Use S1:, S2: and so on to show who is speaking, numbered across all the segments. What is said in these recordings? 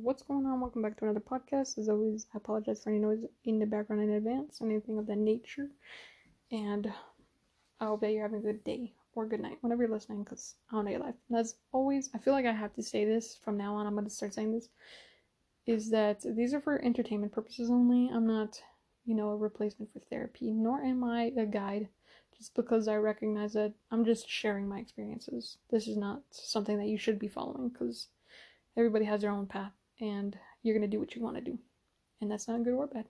S1: what's going on? Welcome back to another podcast. As always, I apologize for any noise in the background in advance, anything of that nature. And I hope that you're having a good day or good night whenever you're listening, because I don't know your life. And as always, I feel like I have to say this from now on. I'm going to start saying this is that these are for entertainment purposes only. I'm not, you know, a replacement for therapy, nor am I a guide just because I recognize that I'm just sharing my experiences. This is not something that you should be following because everybody has their own path and you're going to do what you want to do. And that's not good or bad.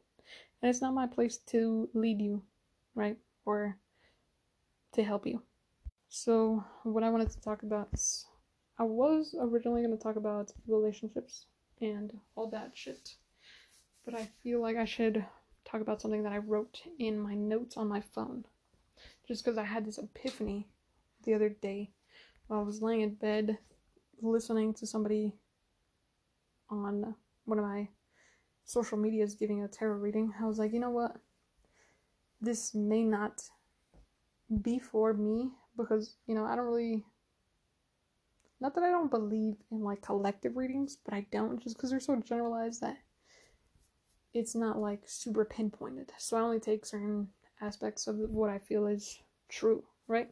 S1: And it's not my place to lead you, right? Or to help you. So, what I wanted to talk about is I was originally going to talk about relationships and all that shit. But I feel like I should talk about something that I wrote in my notes on my phone. Just because I had this epiphany the other day while I was laying in bed listening to somebody on one of my social medias giving a tarot reading, I was like, you know what? This may not be for me because, you know, I don't really. Not that I don't believe in like collective readings, but I don't just because they're so generalized that it's not like super pinpointed. So I only take certain aspects of what I feel is true, right?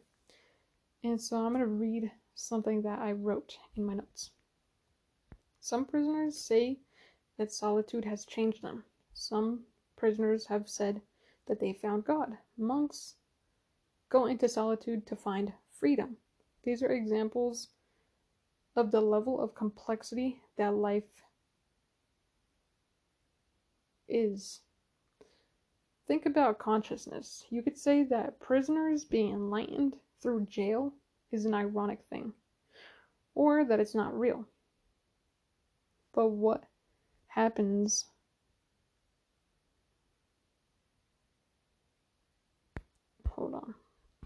S1: And so I'm going to read something that I wrote in my notes. Some prisoners say that solitude has changed them. Some prisoners have said that they found God. Monks go into solitude to find freedom. These are examples of the level of complexity that life is. Think about consciousness. You could say that prisoners being enlightened through jail is an ironic thing, or that it's not real. But what happens? Hold on.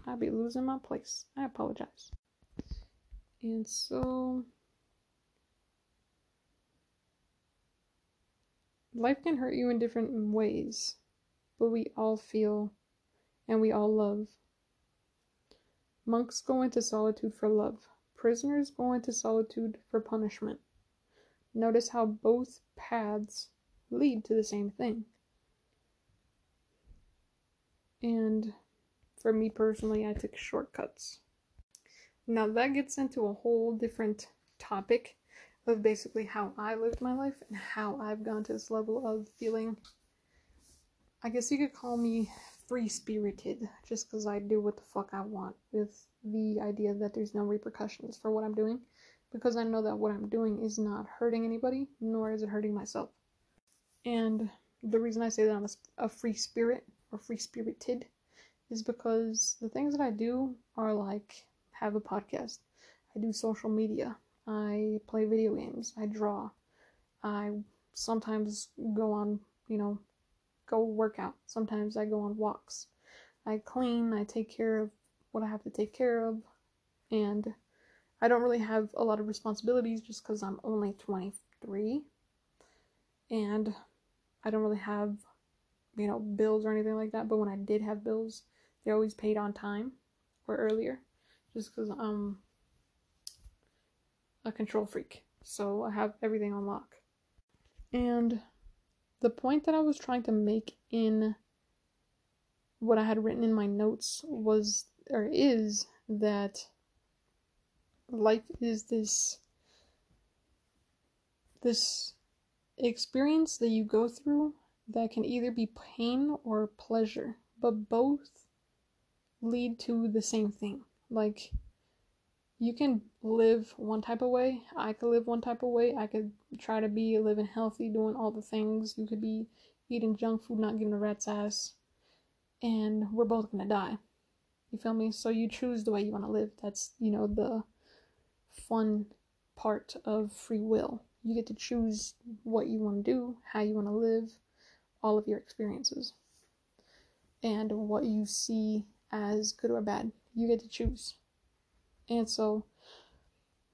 S1: I'll be losing my place. I apologize. And so life can hurt you in different ways but we all feel and we all love. Monks go into solitude for love. Prisoners go into solitude for punishment Notice how both paths lead to the same thing. And for me personally, I took shortcuts. Now that gets into a whole different topic of basically how I lived my life and how I've gone to this level of feeling. I guess you could call me free spirited just because I do what the fuck I want with the idea that there's no repercussions for what I'm doing because I know that what I'm doing is not hurting anybody, nor is it hurting myself. And the reason I say that I'm a, free spirit or free spirited is because the things that I do are like have a podcast, I do social media, I play video games, I draw, I sometimes go on, you know, go work out, sometimes I go on walks, I clean, I take care of what I have to take care of, and I don't really have a lot of responsibilities just because I'm only 23 and I don't really have, you know, bills or anything like that. But when I did have bills, they always paid on time or earlier just because I'm a control freak. So I have everything on lock. And the point that I was trying to make in what I had written in my notes was, or is, that life is this this experience that you go through that can either be pain or pleasure, but both lead to the same thing. Like you can live one type of way, I could live one type of way. I could try to be living healthy, doing all the things. You could be eating junk food, not giving a rat's ass, and we're both gonna die. You feel me? So you choose the way you want to live. That's, you know, the fun part of free will. You get to choose what you want to do, how you want to live, all of your experiences, and what you see as good or bad. You get to choose. And so,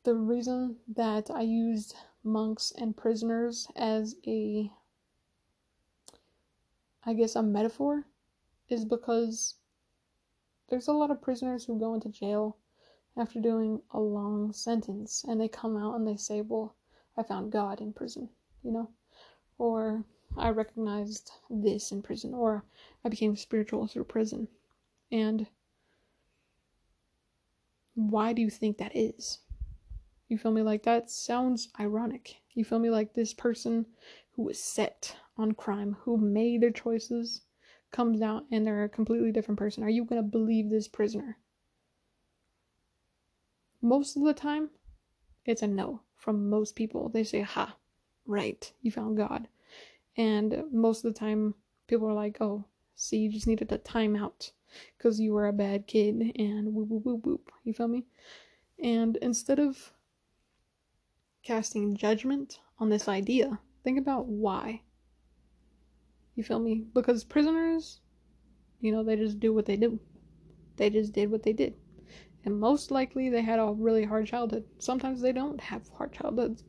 S1: the reason that I used monks and prisoners as a, I guess, a metaphor is because there's a lot of prisoners who go into jail after doing a long sentence and they come out and they say, Well, I found God in prison. you know? Or I recognized this in prison, or I became spiritual through prison. And why do you think that is? You feel me? Like that sounds ironic. You feel me? Like this person who was set on crime, who made their choices, comes out and they're a completely different person. Are you going to believe this prisoner? Most of the time, it's a no from most people. They say, ha, right, you found God. And most of the time, people are like, oh, see, you just needed a timeout because you were a bad kid and whoop, whoop, whoop, whoop. You feel me? And instead of casting judgment on this idea, think about why. You feel me? Because prisoners, you know, they just do what they do. They just did what they did. And most likely they had a really hard childhood. Sometimes they don't have hard childhoods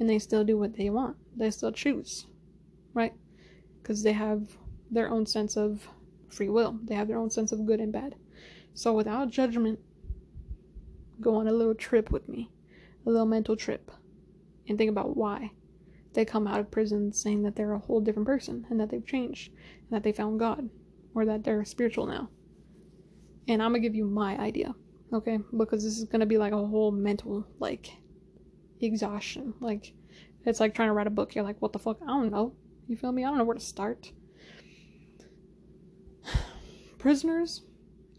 S1: and they still do what they want. They still choose, right? Because they have their own sense of free will, they have their own sense of good and bad. So without judgment, go on a little trip with me, a little mental trip, and think about why they come out of prison saying that they're a whole different person and that they've changed and that they found God or that they're spiritual now. And I'm gonna give you my idea, okay? Because this is gonna be like a whole mental, like, exhaustion. Like, it's like trying to write a book. You're like, what the fuck? I don't know. You feel me? I don't know where to start. Prisoners,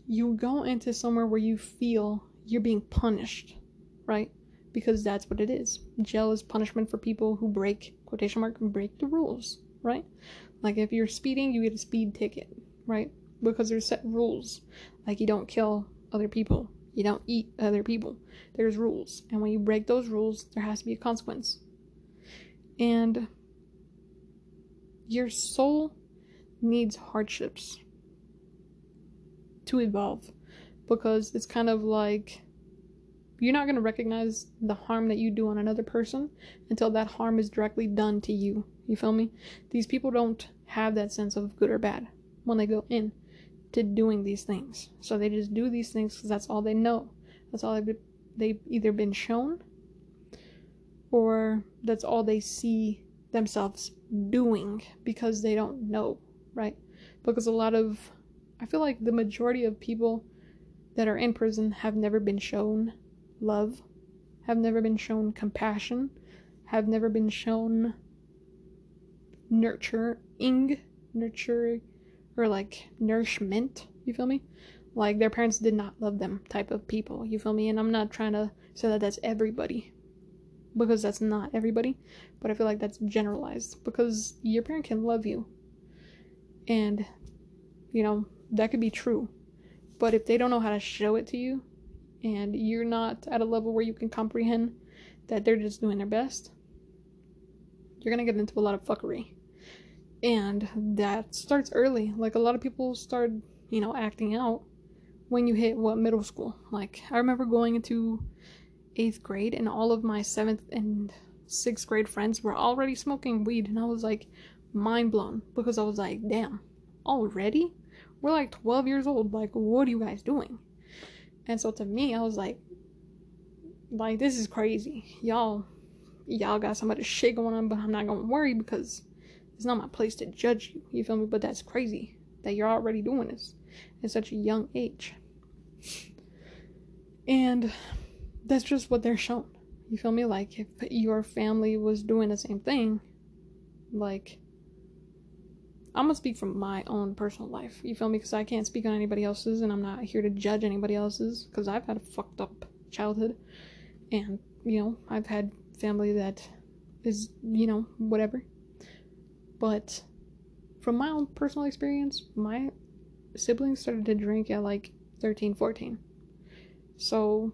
S1: you go into somewhere where you feel you're being punished, right? because that's what it is. Jail is punishment for people who break quotation mark break the rules, right? Like if you're speeding, you get a speed ticket, right? Because there's set rules. Like you don't kill other people, you don't eat other people. There's rules, and when you break those rules, there has to be a consequence. And your soul needs hardships to evolve because it's kind of like you're not going to recognize the harm that you do on another person until that harm is directly done to you. You feel me? These people don't have that sense of good or bad when they go in to doing these things. So they just do these things because that's all they know. That's all they've, they've either been shown or that's all they see themselves doing because they don't know, right? Because a lot of, I feel like the majority of people that are in prison have never been shown love, have never been shown compassion, have never been shown nurturing, nurturing, or like nourishment. You feel me? Like their parents did not love them type of people. You feel me? And I'm not trying to say that that's everybody because that's not everybody, but I feel like that's generalized because your parent can love you. And you know, that could be true. But if they don't know how to show it to you, and you're not at a level where you can comprehend that they're just doing their best, you're gonna get into a lot of fuckery. And that starts early. Like a lot of people start, you know, acting out when you hit what middle school. Like I remember going into eighth grade and all of my seventh and sixth grade friends were already smoking weed and I was like mind blown because I was like, damn, already? We're like 12 years old. Like, what are you guys doing? And so to me, I was like, like this is crazy. Y'all, y'all got some other shit going on, but I'm not gonna worry because it's not my place to judge you. You feel me? But that's crazy that you're already doing this at such a young age. And that's just what they're shown. You feel me? Like if your family was doing the same thing, like I'm gonna speak from my own personal life. You feel me? Because I can't speak on anybody else's, and I'm not here to judge anybody else's. Because I've had a fucked up childhood, and you know I've had family that is you know whatever. But from my own personal experience, my siblings started to drink at like 13, 14. So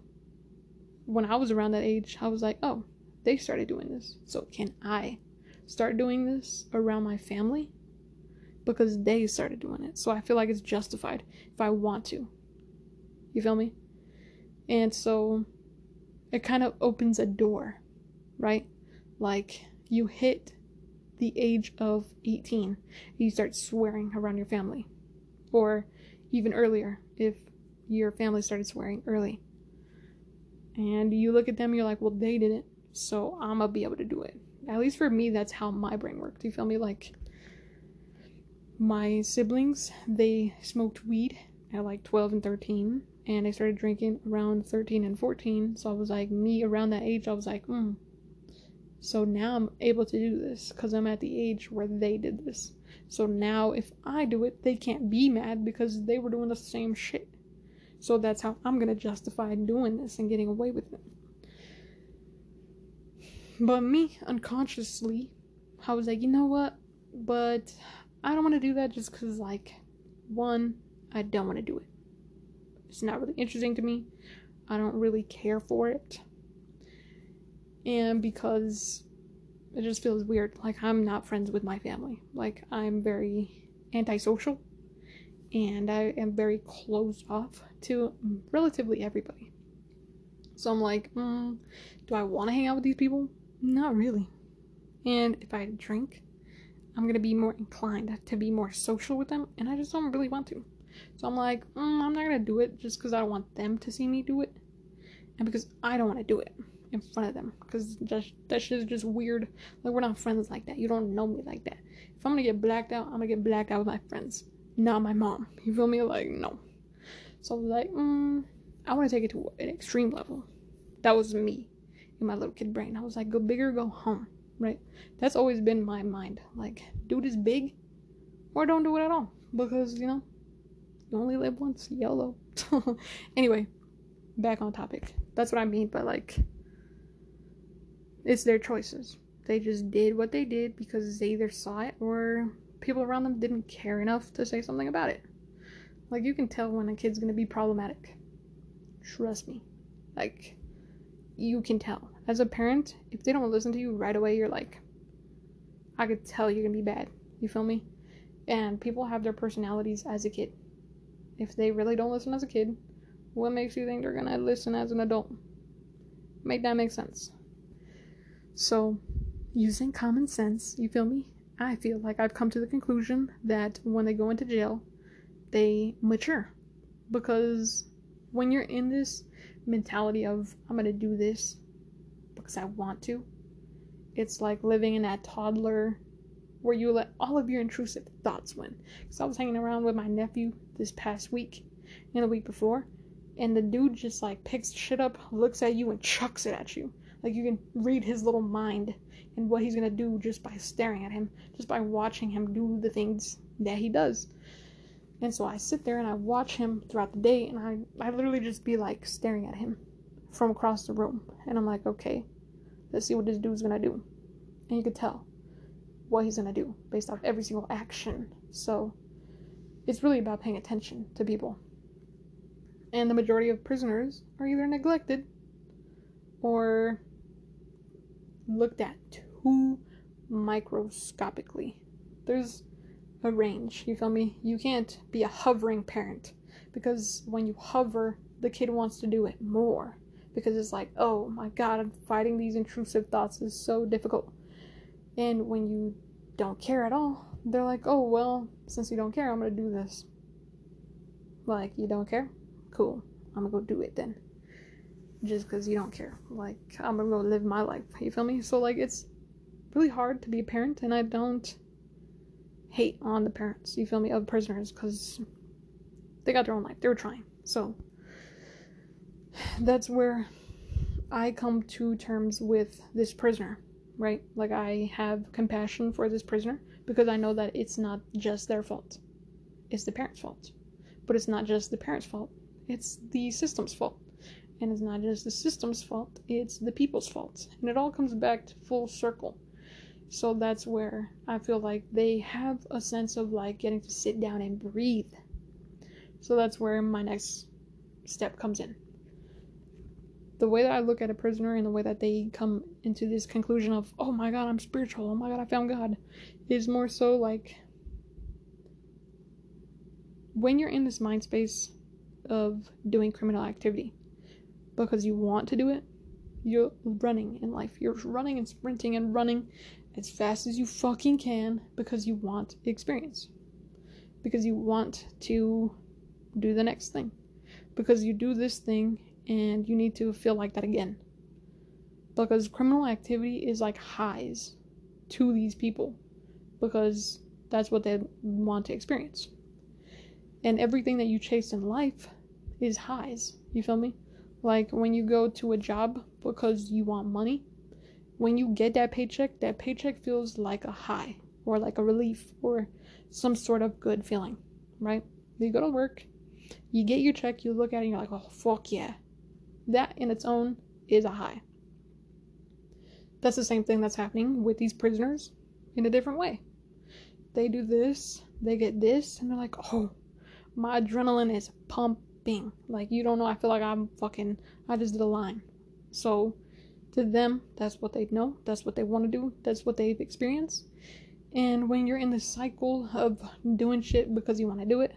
S1: when I was around that age, I was like, oh, they started doing this. So can I start doing this around my family? because they started doing it. So I feel like it's justified if I want to. You feel me? And so it kind of opens a door, right? Like you hit the age of 18, you start swearing around your family. Or even earlier, if your family started swearing early. And you look at them, you're like, well, they did it, so I'm gonna be able to do it. at least for me, that's how my brain worked. You feel me? Like, my siblings, they smoked weed at like 12 and 13, and I started drinking around 13 and 14. So I was like, me around that age, I was like, hmm. So now I'm able to do this because I'm at the age where they did this. So now if I do it, they can't be mad because they were doing the same shit. So that's how I'm gonna justify doing this and getting away with it. But me, unconsciously, I was like, you know what? But I don't want to do that just because, like, one, I don't want to do it. It's not really interesting to me. I don't really care for it. And because it just feels weird. Like, I'm not friends with my family. Like, I'm very antisocial. And I am very closed off to relatively everybody. So I'm like, mm, do I want to hang out with these people? Not really. And if I drink, I'm gonna be more inclined to be more social with them, and I just don't really want to. So I'm like, mm, I'm not gonna do it just because I don't want them to see me do it, and because I don't want to do it in front of them, because that's that shit is just weird. Like we're not friends like that. You don't know me like that. If I'm gonna get blacked out, I'm gonna get blacked out with my friends, not my mom. You feel me? Like no. So like, mm, I want to take it to an extreme level. That was me in my little kid brain. I was like, go big or go home, right? That's always been my mind. Like, do this big or don't do it at all. Because, you know, you only live once, YOLO. anyway, back on topic. That's what I mean by like, it's their choices. They just did what they did because they either saw it or people around them didn't care enough to say something about it. Like, you can tell when a kid's gonna be problematic. Trust me. Like, you can tell. As a parent, if they don't listen to you right away, you're like, I could tell you're gonna be bad. You feel me? And people have their personalities as a kid. If they really don't listen as a kid, what makes you think they're gonna listen as an adult? Make that make sense. So, using common sense, you feel me? I feel like I've come to the conclusion that when they go into jail, they mature. Because when you're in this mentality of I'm gonna do this because I want to. It's like living in that toddler where you let all of your intrusive thoughts win. Because I was hanging around with my nephew this past week and the week before, and the dude just like picks shit up, looks at you, and chucks it at you. Like you can read his little mind and what he's gonna do just by staring at him, just by watching him do the things that he does. And so I sit there and I watch him throughout the day, and I, I literally just be like staring at him from across the room. And I'm like, okay, let's see what this dude's gonna do. And you could tell what he's gonna do based off every single action. So it's really about paying attention to people. And the majority of prisoners are either neglected or looked at too microscopically. There's a range. You feel me? You can't be a hovering parent because when you hover, the kid wants to do it more because it's like, oh my god, fighting these intrusive thoughts is so difficult. And when you don't care at all, they're like, oh well, since you don't care, I'm gonna do this. Like, you don't care? Cool. I'm gonna go do it then. Just because you don't care. Like, I'm gonna go live my life. You feel me? So, like, it's really hard to be a parent, and I don't hate on the parents, you feel me, of prisoners because they got their own life. They were trying. So that's where I come to terms with this prisoner, right? Like I have compassion for this prisoner because I know that it's not just their fault. It's the parents' fault. But it's not just the parents' fault. It's the system's fault. And it's not just the system's fault, it's the people's fault. And it all comes back to full circle. So that's where I feel like they have a sense of like getting to sit down and breathe. So that's where my next step comes in. The way that I look at a prisoner and the way that they come into this conclusion of, oh my god, I'm spiritual, oh my god, I found God, is more so like when you're in this mind space of doing criminal activity because you want to do it, you're running in life. You're running and sprinting and running as fast as you fucking can because you want experience. Because you want to do the next thing. Because you do this thing and you need to feel like that again. Because criminal activity is like highs. to these people because that's what they want to experience. And everything that you chase in life is highs. You feel me? Like when you go to a job because you want money, when you get that paycheck, that paycheck feels like a high or like a relief or some sort of good feeling, right? You go to work, you get your check, you look at it, and you're like, oh, fuck yeah. That in its own is a high. That's the same thing that's happening with these prisoners in a different way. They do this, they get this, and they're like, oh, my adrenaline is pumping. Like, you don't know, I feel like I'm fucking, I just did a line. So, to them, that's what they know, that's what they want to do, that's what they've experienced. And when you're in the cycle of doing shit because you want to do it,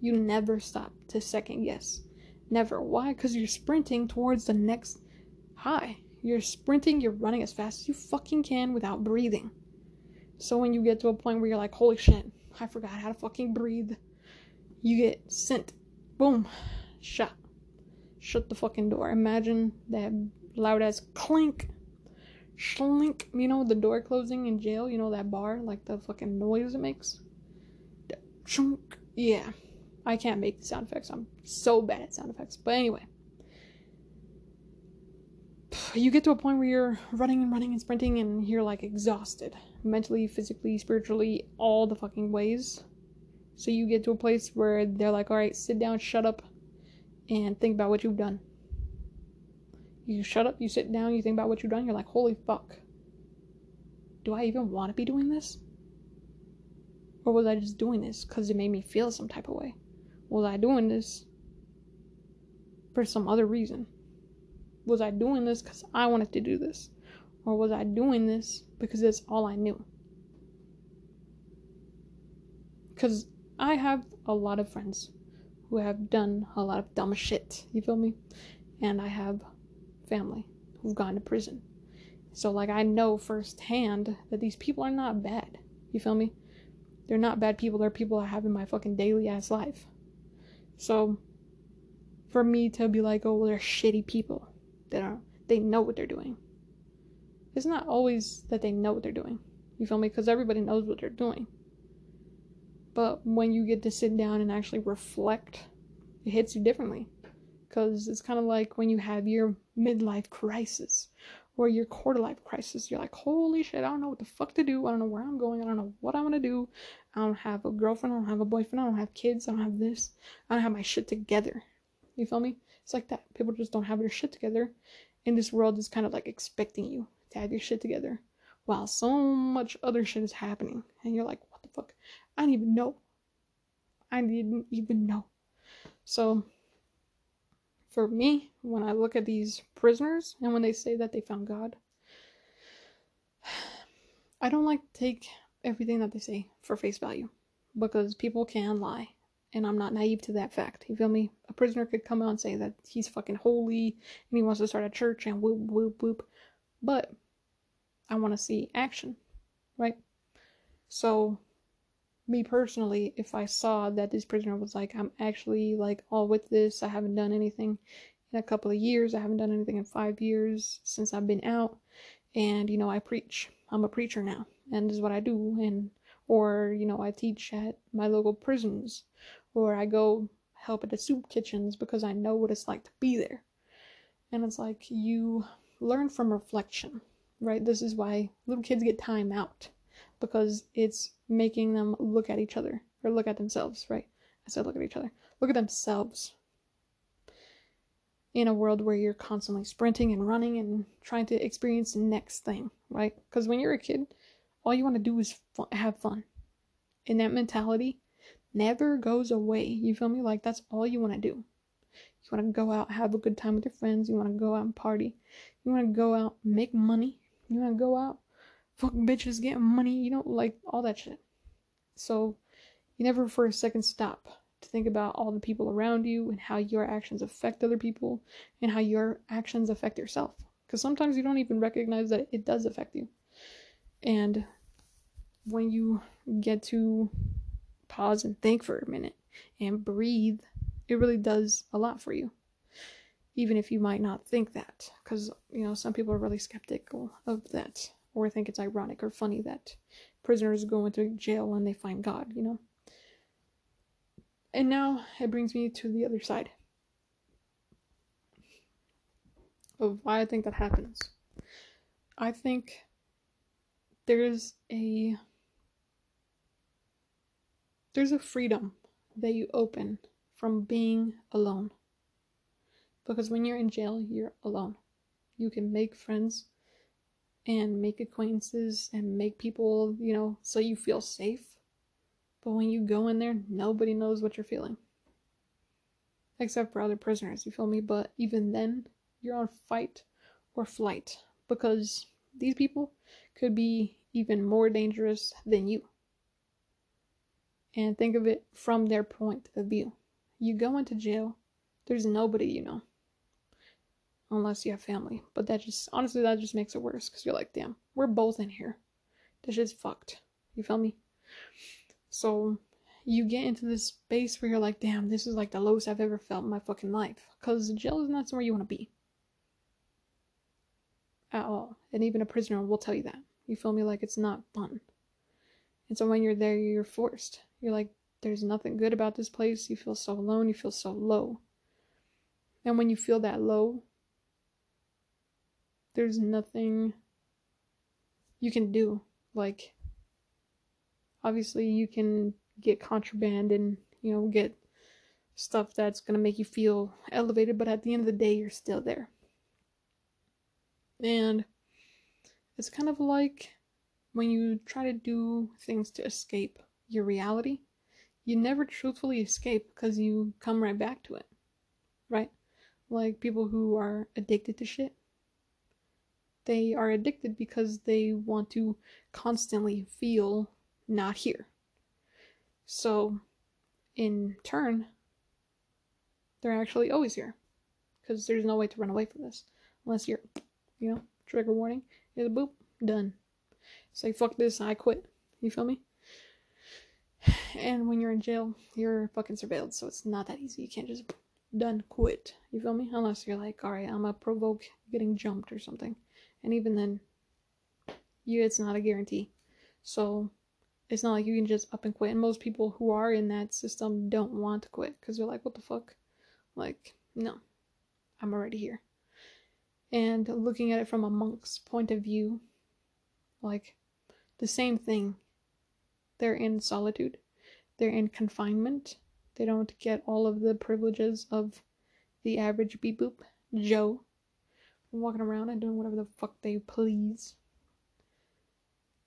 S1: you never stop to second guess. Never. Why? Because you're sprinting towards the next high. You're sprinting, you're running as fast as you fucking can without breathing. So when you get to a point where you're like, holy shit, I forgot how to fucking breathe, you get sent. Boom. Shut. Shut the fucking door. Imagine that loud ass clink. Schlink. You know the door closing in jail? You know that bar? Like the fucking noise it makes? Chunk. Yeah. I can't make the sound effects. I'm so bad at sound effects. But anyway. You get to a point where you're running and running and sprinting and you're like exhausted. Mentally, physically, spiritually, all the fucking ways. So you get to a place where they're like, alright, sit down, shut up, and think about what you've done. You shut up, you sit down, you think about what you've done, you're like, holy fuck. Do I even want to be doing this? Or was I just doing this because it made me feel some type of way? Was I doing this for some other reason? Was I doing this because I wanted to do this? Or was I doing this because it's all I knew? Because I have a lot of friends who have done a lot of dumb shit, you feel me? And I have family who've gone to prison. So, like, I know firsthand that these people are not bad, you feel me? They're not bad people, they're people I have in my fucking daily ass life. So for me to be like, oh, well, they're shitty people that are they know what they're doing. It's not always that they know what they're doing. You feel me? Because everybody knows what they're doing. But when you get to sit down and actually reflect, it hits you differently. Because it's kind of like when you have your midlife crisis or your quarter life crisis. You're like, holy shit, I don't know what the fuck to do. I don't know where I'm going. I don't know what I want to do. I don't have a girlfriend. I don't have a boyfriend. I don't have kids. I don't have this. I don't have my shit together. You feel me? It's like that. People just don't have their shit together. And this world is kind of like expecting you to have your shit together while so much other shit is happening. And you're like, what the fuck? I didn't even know. I didn't even know. So, for me, when I look at these prisoners and when they say that they found God, I don't like to take everything that they say for face value because people can lie. And I'm not naive to that fact. You feel me? A prisoner could come out and say that he's fucking holy and he wants to start a church and whoop, whoop, whoop. But I want to see action, right? So, me personally, if I saw that this prisoner was like, I'm actually like all with this, I haven't done anything in a couple of years, I haven't done anything in five years since I've been out, and you know, I preach. I'm a preacher now and this is what I do and or you know I teach at my local prisons or I go help at the soup kitchens because I know what it's like to be there. And it's like you learn from reflection, right? This is why little kids get time out because it's making them look at each other or look at themselves, right? I said look at each other. Look at themselves in a world where you're constantly sprinting and running and trying to experience the next thing, right? Because when you're a kid, all you want to do is have fun. And that mentality never goes away. You feel me? Like that's all you want to do. You want to go out, have a good time with your friends. You want to go out and party. You want to go out, make money. You want to go out, fuck bitches, get money. You know, like all that shit. So you never for a second stop to think about all the people around you and how your actions affect other people and how your actions affect yourself. Because sometimes you don't even recognize that it does affect you. And when you get to pause and think for a minute and breathe, it really does a lot for you. Even if you might not think that, because, you know, some people are really skeptical of that. Or think it's ironic or funny that prisoners go into jail and they find God, you know? And now it brings me to the other side of why I think that happens. I think there's a there's a freedom that you open from being alone. Because when you're in jail, you're alone. You can make friends and make acquaintances and make people, you know, so you feel safe. But when you go in there, nobody knows what you're feeling. Except for other prisoners, you feel me? But even then, you're on fight or flight because these people could be even more dangerous than you. And think of it from their point of view. You go into jail, there's nobody you know unless you have family. But that just honestly that just makes it worse because you're like, damn, we're both in here. This shit's fucked. You feel me? So you get into this space where you're like, damn, this is like the lowest I've ever felt in my fucking life. Because jail is not somewhere you want to be. At all. And even a prisoner will tell you that. You feel me? Like it's not fun. And so when you're there, you're forced. You're like, there's nothing good about this place. You feel so alone. You feel so low. And when you feel that low, there's nothing you can do. Like, obviously, you can get contraband and, you know, get stuff that's going to make you feel elevated, but at the end of the day, you're still there. And it's kind of like when you try to do things to escape your reality, you never truthfully escape because you come right back to it, right? Like people who are addicted to shit, they are addicted because they want to constantly feel not here. So, in turn, they're actually always here. Because there's no way to run away from this. Unless you're, you know, trigger warning, is boop, done. Say, fuck this, I quit. You feel me? And when you're in jail, you're fucking surveilled, so it's not that easy. You can't just done quit. You feel me? Unless you're like, alright, I'm gonna provoke getting jumped or something and even then you it's not a guarantee. So it's not like you can just up and quit. And most people who are in that system don't want to quit because they're like what the fuck? Like no i'm already here. And looking at it from a monk's point of view like the same thing. They're in solitude. They're in confinement. They don't get all of the privileges of the average beep boop. Joe walking around and doing whatever the fuck they please.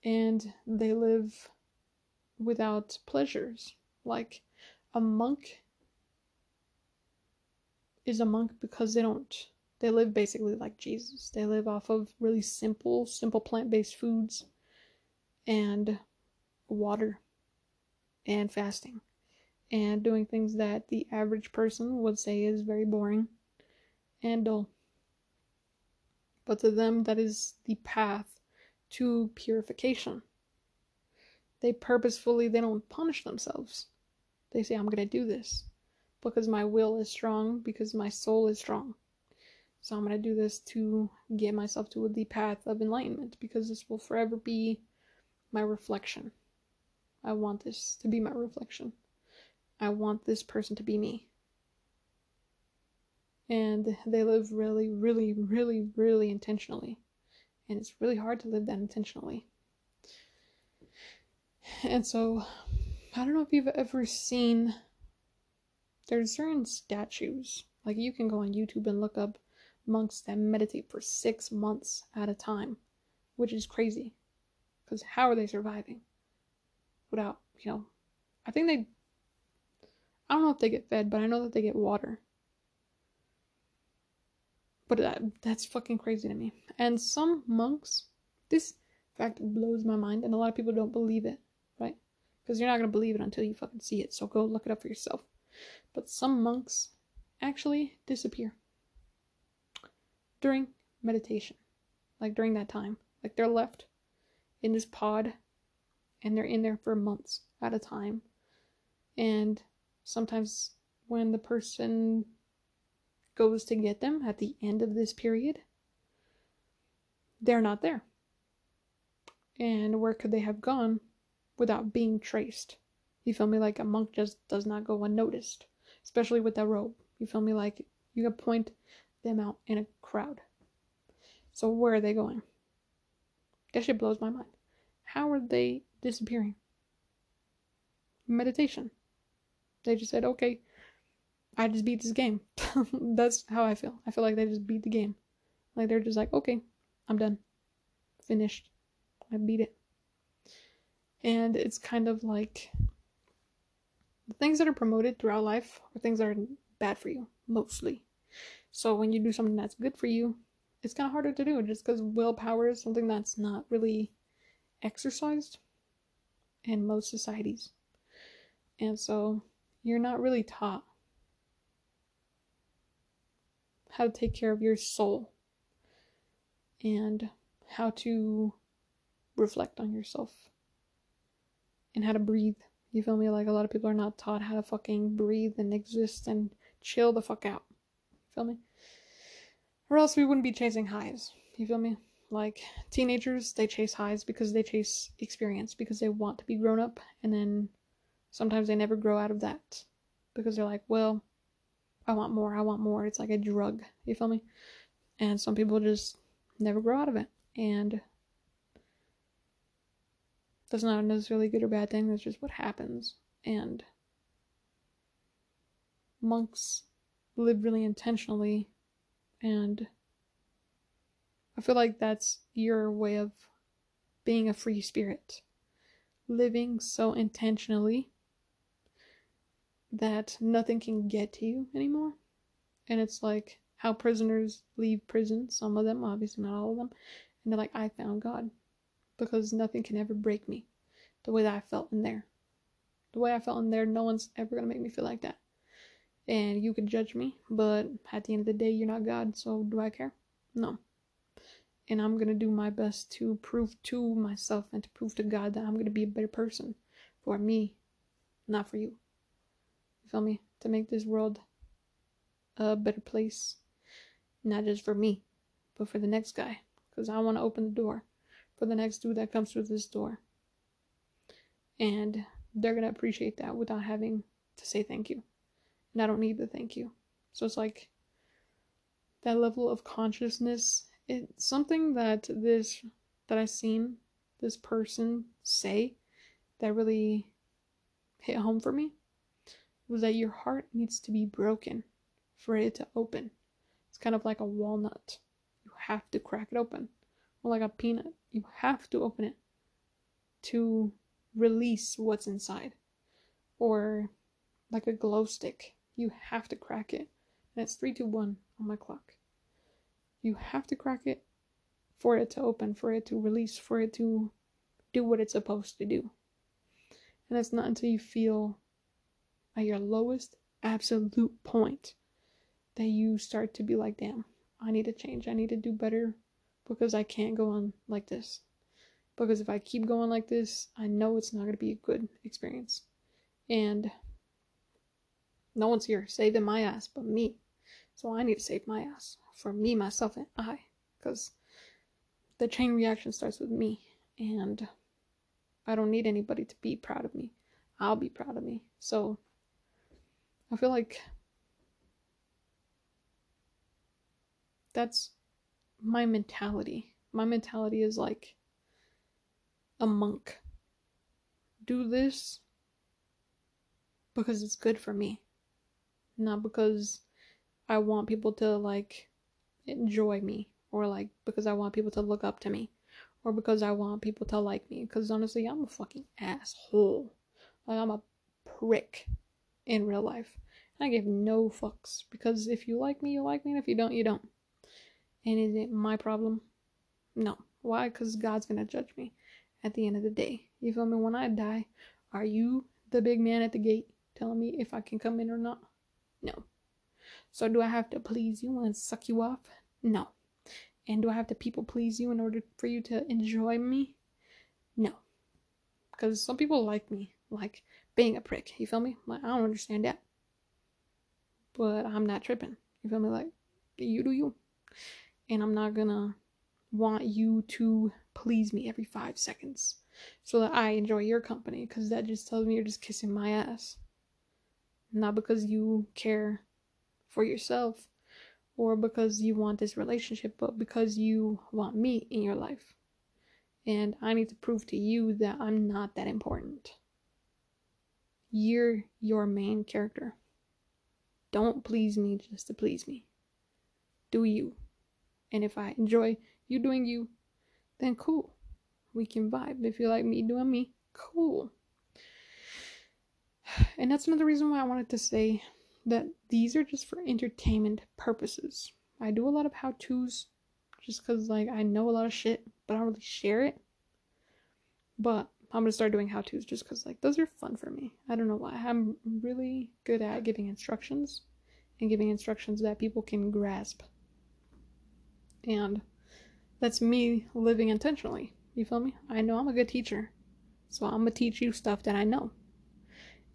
S1: And they live without pleasures. Like a monk is a monk because they don't they live basically like Jesus. They live off of really simple, simple plant-based foods and water and fasting and doing things that the average person would say is very boring and dull but to them that is the path to purification. They purposefully they don't punish themselves. They say I'm going to do this because my will is strong, because my soul is strong. So I'm going to do this to get myself to the path of enlightenment because this will forever be my reflection. I want this to be my reflection. I want this person to be me and they live really, really, really, really intentionally. And it's really hard to live that intentionally. And so, I don't know if you've ever seen, there's certain statues. Like, you can go on YouTube and look up monks that meditate for six months at a time, which is crazy. Because how are they surviving? Without, you know, I think they, I don't know if they get fed, but I know that they get water but that, that's fucking crazy to me. And some monks, this fact blows my mind, and a lot of people don't believe it, right? Because you're not gonna believe it until you fucking see it, so go look it up for yourself. But some monks actually disappear during meditation, like during that time. Like they're left in this pod and they're in there for months at a time. And sometimes when the person goes to get them at the end of this period, they're not there. And where could they have gone without being traced? You feel me? Like a monk just does not go unnoticed, especially with that robe. You feel me? Like you can point them out in a crowd. So where are they going? That shit blows my mind. How are they disappearing? Meditation. They just said, okay, I just beat this game. That's how I feel. I feel like they just beat the game. Like they're just like, okay, I'm done. Finished. I beat it. And it's kind of like the things that are promoted throughout life are things that are bad for you, mostly. So when you do something that's good for you, it's kind of harder to do just because willpower is something that's not really exercised in most societies. And so you're not really taught how to take care of your soul and how to reflect on yourself and how to breathe. You feel me? Like a lot of people are not taught how to fucking breathe and exist and chill the fuck out. You feel me? Or else we wouldn't be chasing highs. You feel me? Like teenagers, they chase highs because they chase experience, because they want to be grown up, and then sometimes they never grow out of that. Because they're like, well, I want more, I want more. It's like a drug. You feel me? And some people just never grow out of it. And that's not necessarily good or bad thing, that's just what happens. And monks live really intentionally and I feel like that's your way of being a free spirit. Living so intentionally that nothing can get to you anymore. And it's like how prisoners leave prison, some of them, obviously not all of them, and they're like, I found God. Because nothing can ever break me the way that I felt in there. The way I felt in there, no one's ever gonna make me feel like that and you could judge me, but at the end of the day, you're not God, so do I care? No. And I'm gonna do my best to prove to myself and to prove to God that I'm gonna be a better person for me, not for you. Feel me? To make this world a better place, not just for me, but for the next guy, because I want to open the door for the next dude that comes through this door. And they're gonna appreciate that without having to say thank you and I don't need the thank you. So it's like that level of consciousness. It's something that this that I've seen this person say that really hit home for me was that your heart needs to be broken for it to open. It's kind of like a walnut. You have to crack it open. Or like a peanut. You have to open it to release what's inside. Or like a glow stick. You have to crack it. And it's 3 to 1 on my clock. You have to crack it for it to open, for it to release, for it to do what it's supposed to do. And it's not until you feel at your lowest absolute point that you start to be like, damn, I need to change. I need to do better because I can't go on like this. Because if I keep going like this, I know it's not going to be a good experience. And no one's here saving my ass but me. So I need to save my ass for me, myself, and I. Because the chain reaction starts with me. And I don't need anybody to be proud of me. I'll be proud of me. So I feel like that's my mentality. My mentality is like a monk. Do this because it's good for me not because I want people to like enjoy me or like because I want people to look up to me or because I want people to like me because honestly I'm a fucking asshole like I'm a prick in real life I give no fucks because if you like me you like me and if you don't you don't and is it my problem no why because God's gonna judge me at the end of the day you feel me when I die are you the big man at the gate telling me if I can come in or not no. So do I have to please you and suck you off? No. And do I have to people please you in order for you to enjoy me? No. Because some people like me, like being a prick. You feel me? Like, I don't understand that. But I'm not tripping. You feel me? Like, you do you. And I'm not gonna want you to please me every five seconds so that I enjoy your company because that just tells me you're just kissing my ass. Not because you care for yourself or because you want this relationship, but because you want me in your life. And I need to prove to you that I'm not that important. You're your main character. Don't please me just to please me. Do you. And if I enjoy you doing you, then cool. We can vibe. If you like me doing me, cool. And that's another reason why I wanted to say that these are just for entertainment purposes. I do a lot of how to's just because, like, I know a lot of shit, but I don't really share it. But I'm gonna start doing how to's just because, like, those are fun for me. I don't know why. I'm really good at giving instructions and giving instructions that people can grasp. And that's me living intentionally. You feel me? I know I'm a good teacher. So I'm gonna teach you stuff that I know.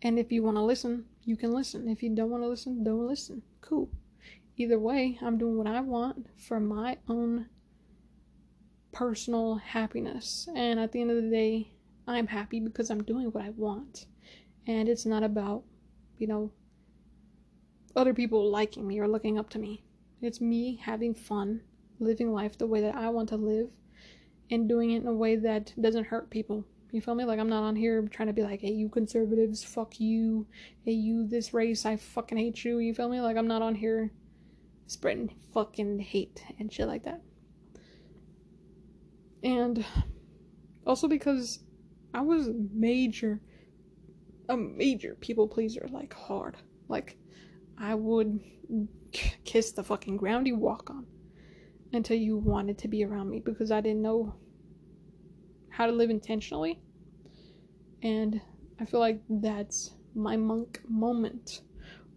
S1: And if you wanna listen, you can listen. If you don't wanna listen, don't listen. Cool. Either way, I'm doing what I want for my own personal happiness. And at the end of the day, I'm happy because I'm doing what I want. And it's not about, you know, other people liking me or looking up to me. It's me having fun, living life the way that I want to live, and doing it in a way that doesn't hurt people. You feel me? Like I'm not on here trying to be like, hey, you conservatives, fuck you. Hey, you this race, I fucking hate you. You feel me? Like I'm not on here spreading fucking hate and shit like that. And also because I was major, a major people pleaser, like hard. Like I would kiss the fucking ground you walk on until you wanted to be around me because I didn't know how to live intentionally. And I feel like that's my monk moment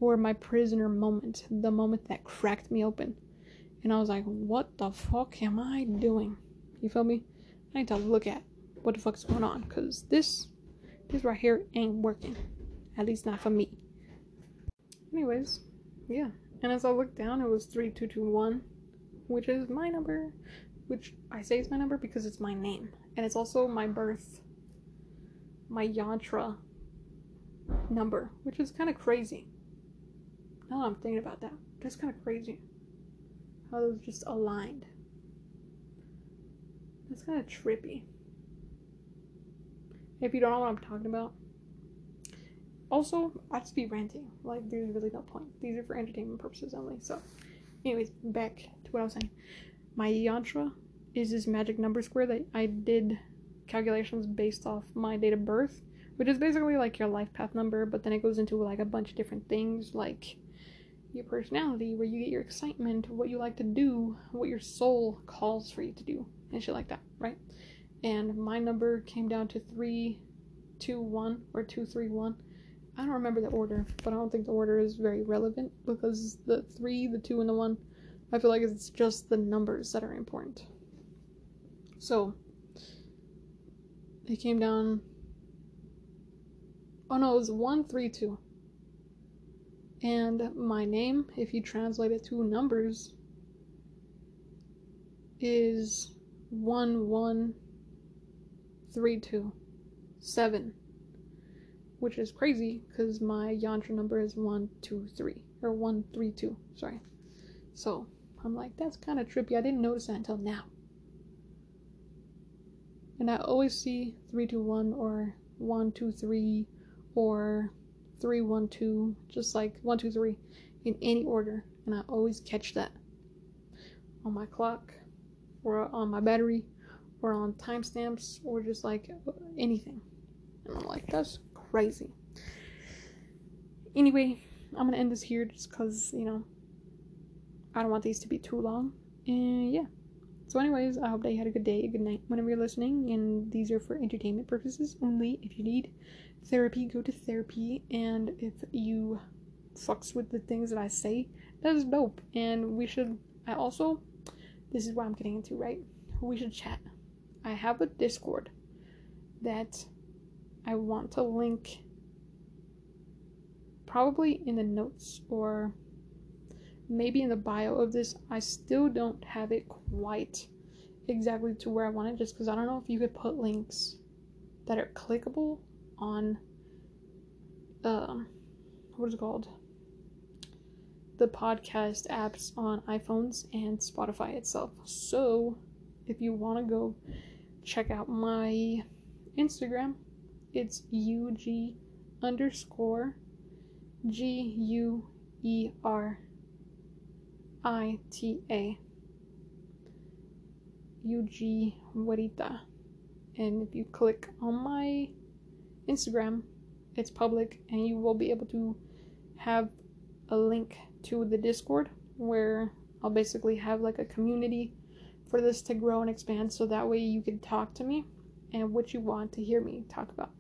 S1: or my prisoner moment, the moment that cracked me open. And I was like, what the fuck am I doing? You feel me? I need to look at what the fuck's going on because this, this right here ain't working. At least not for me. Anyways, yeah. And as I looked down, it was 3221, which is my number, which I say is my number because it's my name. And it's also my birth, my yantra number, which is kind of crazy. Now I'm thinking about that. That's kind of crazy. How those just aligned. That's kind of trippy. If you don't know what I'm talking about, also, I just be ranting. Like, there's really no point. These are for entertainment purposes only. So, anyways, back to what I was saying. My yantra is this magic number square that I did calculations based off my date of birth, which is basically like your life path number, but then it goes into like a bunch of different things like your personality, where you get your excitement, what you like to do, what your soul calls for you to do, and shit like that, right? And my number came down to three, two, one, or two, three, one I don't remember the order, but I don't think the order is very relevant because the three, the two, and the one, I feel like it's just the numbers that are important. So, it came down. Oh no, it was one, three, two. And my name, if you translate it to numbers, is one, one, three, two, seven which is crazy because my yantra number is 123 or 132 sorry. So i'm like that's kind of trippy. I didn't notice that until now. And i always see 321 or 123 or 312 just like 123 in any order. And i always catch that. On my clock or on my battery or on timestamps or just like anything and i'm like that's crazy. Anyway, I'm gonna end this here just because, you know, I don't want these to be too long. And yeah. So, anyways, I hope that you had a good day, a good night whenever you're listening. And these are for entertainment purposes only. If you need therapy, go to therapy. And if you fucks with the things that I say, that is dope. And we should, I also, this is what I'm getting into, right? We should chat. I have a Discord that I want to link probably in the notes or maybe in the bio of this. I still don't have it quite exactly to where I want it just because I don't know if you could put links that are clickable on um what is it called the podcast apps on iPhones and Spotify itself. So, if you want to go check out my Instagram, it's UG underscore G U E R I T A. UG. And if you click on my Instagram, it's public and you will be able to have a link to the Discord where I'll basically have like a community for this to grow and expand so that way you can talk to me and what you want to hear me talk about.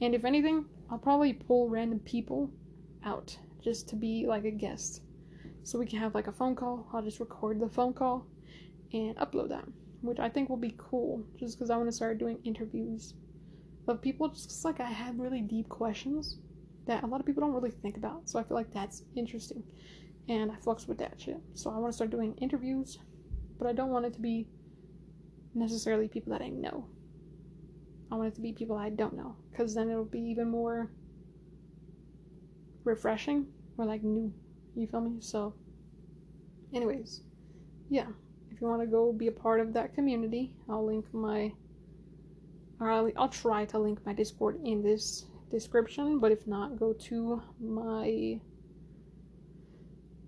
S1: And if anything, I'll probably pull random people out just to be like a guest. So we can have like a phone call. I'll just record the phone call and upload that, which I think will be cool just because I want to start doing interviews of people just like I have really deep questions that a lot of people don't really think about. So I feel like that's interesting. And I flux with that shit. So I want to start doing interviews, but I don't want it to be necessarily people that I know. I want it to be people I don't know. Because then it'll be even more refreshing or like new. You feel me? So, anyways, yeah. If you want to go be a part of that community, I'll link my. Or I'll, I'll try to link my Discord in this description, but if not, go to my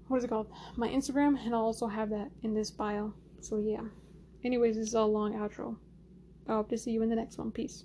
S1: what is it called? My Instagram, and I'll also have that in this bio. So yeah. Anyways, this is a long outro. I hope to see you in the next one. Peace.